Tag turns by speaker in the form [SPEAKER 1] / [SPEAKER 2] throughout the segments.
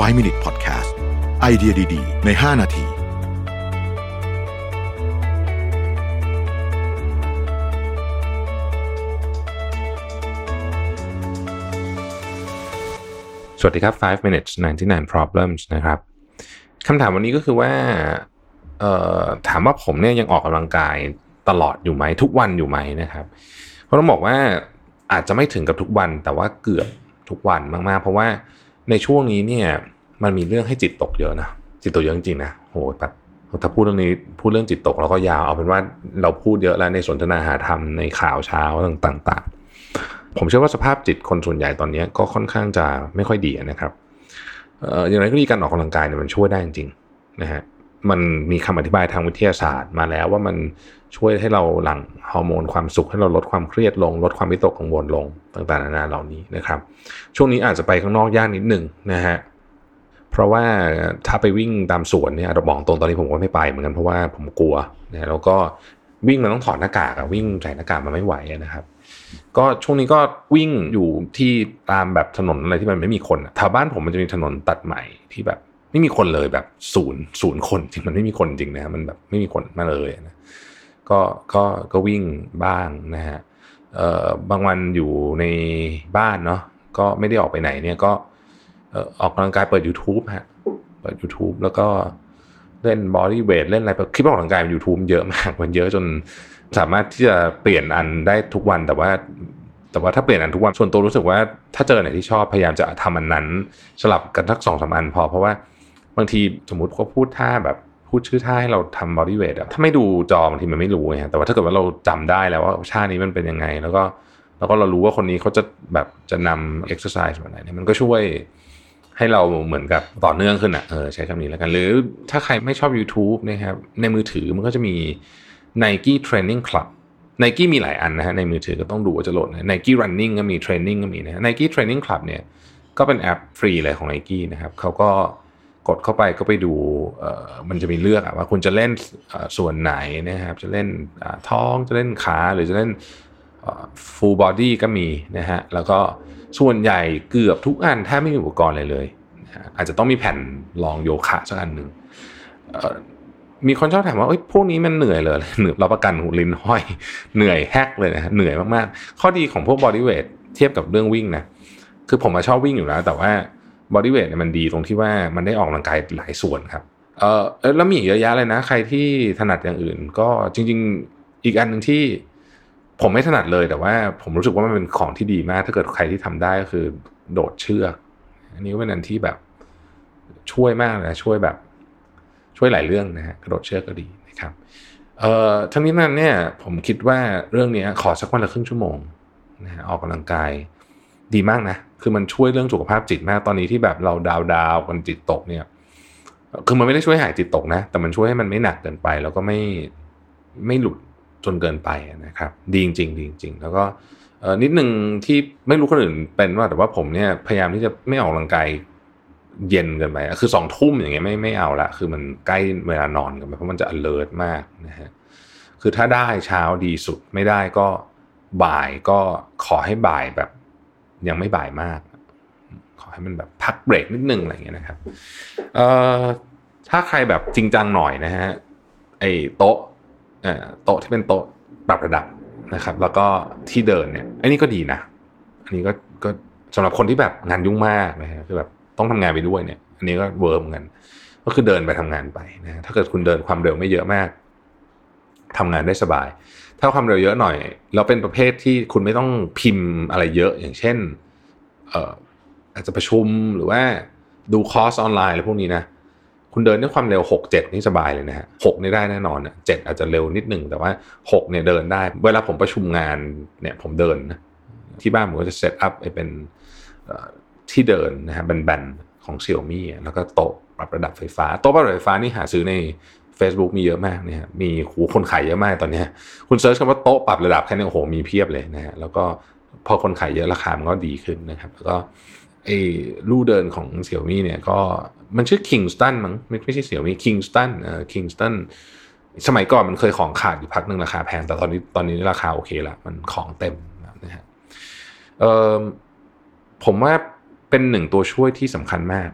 [SPEAKER 1] 5 Minute Podcast ไอเดียดี ๆ ใน 5 นาที
[SPEAKER 2] สวัสดีครับ 5 minutes 99 problems นะครับ คำถามวันนี้ก็คือว่าถามว่าผมเนี่ยยังออกกำลังกายตลอดอยู่ไหม ทุกวันอยู่ไหมนะครับ เพราะต้องบอกว่าอาจจะไม่ถึงกับทุกวันแต่ว่าเกือบทุกวันมากๆ เพราะว่า ในช่วงนี้เนี่ยมันมีเรื่องให้จิตตกเยอะนะจิตตกเยอะจริงๆนะโหแบบถ้าพูดเรื่องนี้พูดเรื่องจิตตกเราก็ยาวเอาเป็นว่าเราพูดเยอะแล้วในสนทนาหาธรรมในข่าวเช้าต่างๆ ผมเชื่อว่าสภาพจิตคนส่วนใหญ่ตอนนี้ก็ค่อนข้างจะไม่ค่อยดีนะครับเอ่ออย่างไรก็ดีการออกกำลังกายเนี่ยมันช่วยได้จริงๆนะฮะ มันมีคำอธิบายทางวิทยาศาสตร์มาแล้วว่ามันช่วยให้เราหลั่งฮอร์โมนความสุขให้เราลดความเครียดลง ลดความวิตกกังวลลงต่างๆนานาเหล่านี้นะครับ ช่วงนี้อาจจะไปข้างนอกยากนิดหนึ่งนะฮะเพราะว่าถ้าไปวิ่งตามสวนเนี่ยเราบอกตรงตอนนี้ผมก็ไม่ไปเหมือนกันเพราะว่าผมกลัวนะแล้วก็วิ่งมันต้องถอดหน้ากากอะวิ่งใส่หน้ากากมันไม่ไหวนะครับ ก็ช่วงนี้ก็วิ่งอยู่ที่ตามแบบถนนอะไรที่มันไม่มีคนแถวบ้านผมมันจะมีถนนตัดใหม่ที่แบบ ไม่มีคนเลยแบบศูนย์ศูนย์คนจริงมันไม่มีคนจริงนะมันแบบไม่มีคนมาเลยนะก็ก็ก็วิ่งบ้างนะฮะเอ่อบางวันอยู่ในบ้านเนาะก็ไม่ได้ออกไปไหนเนี่ยก็เอ่อออกกำลังกายเปิด YouTube ฮะเปิด YouTube แล้วก็เล่น bodyweight เล่นอะไรคลิปออกกำลังกายบน YouTube เยอะมากมันเยอะจนสามารถที่จะเปลี่ยนอันได้ทุกวันแต่ว่า แต่ว่าถ้าเปลี่ยนอันทุกวันส่วนตัวรู้สึกว่าถ้าเจอไหนที่ชอบพยายามจะทำอันนั้น สลับกันสักสองสามอันพอเพราะว่า บางทีสมมติเขาพูดท่าแบบพูดชื่อท่าให้เราทำ bodyweight อะถ้าไม่ดูจอบางทีมันไม่รู้ไงแต่ว่าถ้าเกิดว่าเราจำได้แล้วว่าท่านี้มันเป็นยังไง แล้วก็แล้วก็เรารู้ว่าคนนี้เขาจะแบบจะนำเอ็กซ์ไซส์แบบไหนเนี่ยมันก็ช่วยให้เราเหมือนกับต่อเนื่องขึ้นอะเออใช้คำนี้แล้วกัน หรือถ้าใครไม่ชอบ YouTube นะครับในมือถือมันก็จะมี Nike Training Club Nike มีหลายอันนะฮะในมือถือก็ต้องดูว่าจะโหลดไหนนะ Nike Running ก็มี Training ก็มีนะ Nike Training Club เนี่ยก็เป็นแอปฟรีเลยของ Nike นะครับเขาก็ กดเข้าไปก็ไปดูมันจะมีเลือกว่าคุณจะเล่นส่วนไหนนะครับ จะเล่นท้องจะเล่นขาหรือจะเล่น full body ก็มีนะฮะแล้วก็ส่วนใหญ่เกือบทุกอันแทบไม่มีอุปกรณ์อะไรเลยอาจจะต้องมีแผ่นรองโยคะสักอันหนึ่งมีคนชอบถามว่าพวกนี้มันเหนื่อยเลยเหนื่อยรับประกันหูลิ้นห้อยเหนื่อยแฮกเลยนะเหนื่อยมากๆ ข้อดีของพวก body weight เทียบกับเรื่องวิ่งนะคือผมมาชอบวิ่งอยู่แล้ว แต่ว่า body weight เนี่ยมันดีตรงที่ว่ามันได้ออกกำลังกายหลายส่วนครับเออเอแล้วมีอีกเยอะแยะเลยนะ ใครที่ถนัดอย่างอื่น ก็จริง ๆ อีกอันหนึ่งที่ผมไม่ถนัดเลยแต่ว่าผมรู้สึกว่ามันเป็นของที่ดีมาก ถ้าเกิดใครที่ทำได้ก็คือโดดเชือก อันนี้ก็เป็นอันที่แบบช่วยมากนะช่วยแบบช่วยหลายเรื่องนะฮะกระโดดเชือกก็ดีนะครับเอ่อทั้งนี้นั้นเนี่ยผมคิดว่าเรื่องนี้ขอสักวันละครึ่งชั่วโมงนะฮะออกกำลังกาย ดีมากนะ คือมันช่วยเรื่องสุขภาพจิตมาก ตอนนี้ที่แบบเราดาวดาวกันจิตตกเนี่ย คือมันไม่ได้ช่วยหายจิตตกนะ แต่มันช่วยให้มันไม่หนักเกินไป แล้วก็ไม่ไม่หลุดจนเกินไปนะครับ ดีจริงดีจริงแล้วก็นิดหนึ่งที่ไม่รู้คนอื่นเป็นว่าแต่ว่าผมเนี่ยพยายามที่จะไม่ออกกำลังกายเย็นเกินไป คือสองทุ่มอย่างเงี้ยไม่ไม่เอาละ คือมันใกล้เวลานอนกันไปเพราะมันจะ alert มากนะฮะ คือถ้าได้เช้าดีสุด ไม่ได้ก็บ่ายก็ขอให้บ่ายแบบ ยังไม่บ่ายมาก ขอให้มันแบบพักเบรกนิดนึงอะไรอย่างเงี้ยนะครับเอ่อถ้าใครแบบจริงจังหน่อยนะฮะไอ้โต๊ะเอ่อโต๊ะที่เป็นโต๊ะปรับระดับนะครับ แล้วก็ที่เดินเนี่ยอันนี้ก็ดีนะ อันนี้ก็ก็สำหรับคนที่แบบงานยุ่งมากนะฮะคือแบบต้องทำงานไปด้วยเนี่ย อันนี้ก็ work เหมือนกัน ก็คือเดินไปทำงานไปนะถ้าเกิดคุณเดินความเร็วไม่เยอะมากทำงานได้สบาย ถ้าความเร็วเยอะหน่อย เราเป็นประเภทที่คุณไม่ต้องพิมพ์อะไรเยอะอย่างเช่นเอ่ออาจจะประชุมหรือว่าดูคอร์สออนไลน์อะไรพวกนี้นะคุณเดินด้วยความเร็ว 6 7 นี่สบายเลยนะฮะหกนี่ได้แน่นอนอะเจ็ดอาจจะเร็วนิดหนึ่งแต่ว่า 6เนี่ยเดินได้ เวลาผมประชุมงานเนี่ยผมเดินนะที่บ้านผมก็จะ set up เป็นที่เดินนะฮะแบนๆของ Xiaomi แล้วก็โต๊ะปรับระดับไฟฟ้า โต๊ะปรับระดับไฟฟ้านี่หาซื้อใน Facebook มีเยอะมากเนี่ยมีโหคนขายเยอะมากตอนนี้คุณ search คำว่าโต๊ะปรับระดับแค่นี้โอ้โหมีเพียบเลยนะฮะแล้วก็พอคนขายเยอะราคามันก็ดีขึ้นนะครับ แล้วก็ไอ้ลู่เดินของ Xiaomi เนี่ยก็มันชื่อ Kingston มั้งไม่ไม่ใช่ Xiaomi KingSmith เอ่อ KingSmith สมัยก่อนมันเคยของขาดอยู่พักหนึ่งราคาแพง แต่ตอนนี้ตอนนี้ราคาโอเคละมันของเต็มนะฮะเออผมว่าเป็นหนึ่งตัวช่วยที่สำคัญมาก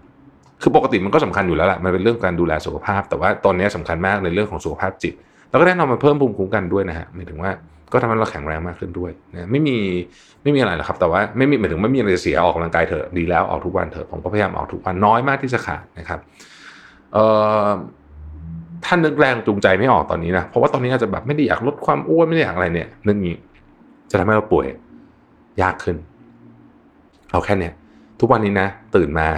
[SPEAKER 2] คือปกติมันก็สำคัญอยู่แล้วแหละมันเป็นเรื่องการดูแลสุขภาพ แต่ว่าตอนนี้สำคัญมากในเรื่องของสุขภาพจิต แล้วก็แน่นอนมันเพิ่มภูมิคุ้มกันด้วยนะฮะหมายถึงว่าก็ทำให้เราแข็งแรงมากขึ้นด้วยนะไม่มีไม่มีอะไรหรอกครับ แต่ว่าไม่มีหมายถึงไม่มีอะไรเสียออกกำลังกายเถอะดีแล้วออกทุกวันเถอะผมก็พยายามออกทุกวันน้อยมากที่จะขาดนะครับเอ่อท่านนึกแรงจูงใจไม่ออกตอนนี้นะเพราะว่าตอนนี้อาจจะแบบไม่ได้อยากลดความอ้วนไม่ได้อยากอะไรเนี่ยนึกงี้จะทำให้เราป่วยยากขึ้น เอาแค่เนี้ยทุกวันนี้นะ ตื่นมา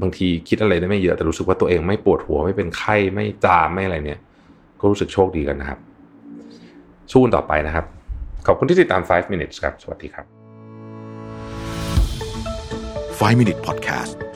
[SPEAKER 2] บางทีคิดอะไรได้ไม่เยอะแต่รู้สึกว่าตัวเองไม่ปวดหัวไม่เป็นไข้ไม่จามไม่อะไรเนี่ย ก็รู้สึกโชคดีกันนะครับ สู้ต่อไปนะครับ ขอบคุณที่ติดตาม 5 minutes ครับ สวัสดีครับ
[SPEAKER 1] 5 Minute Podcast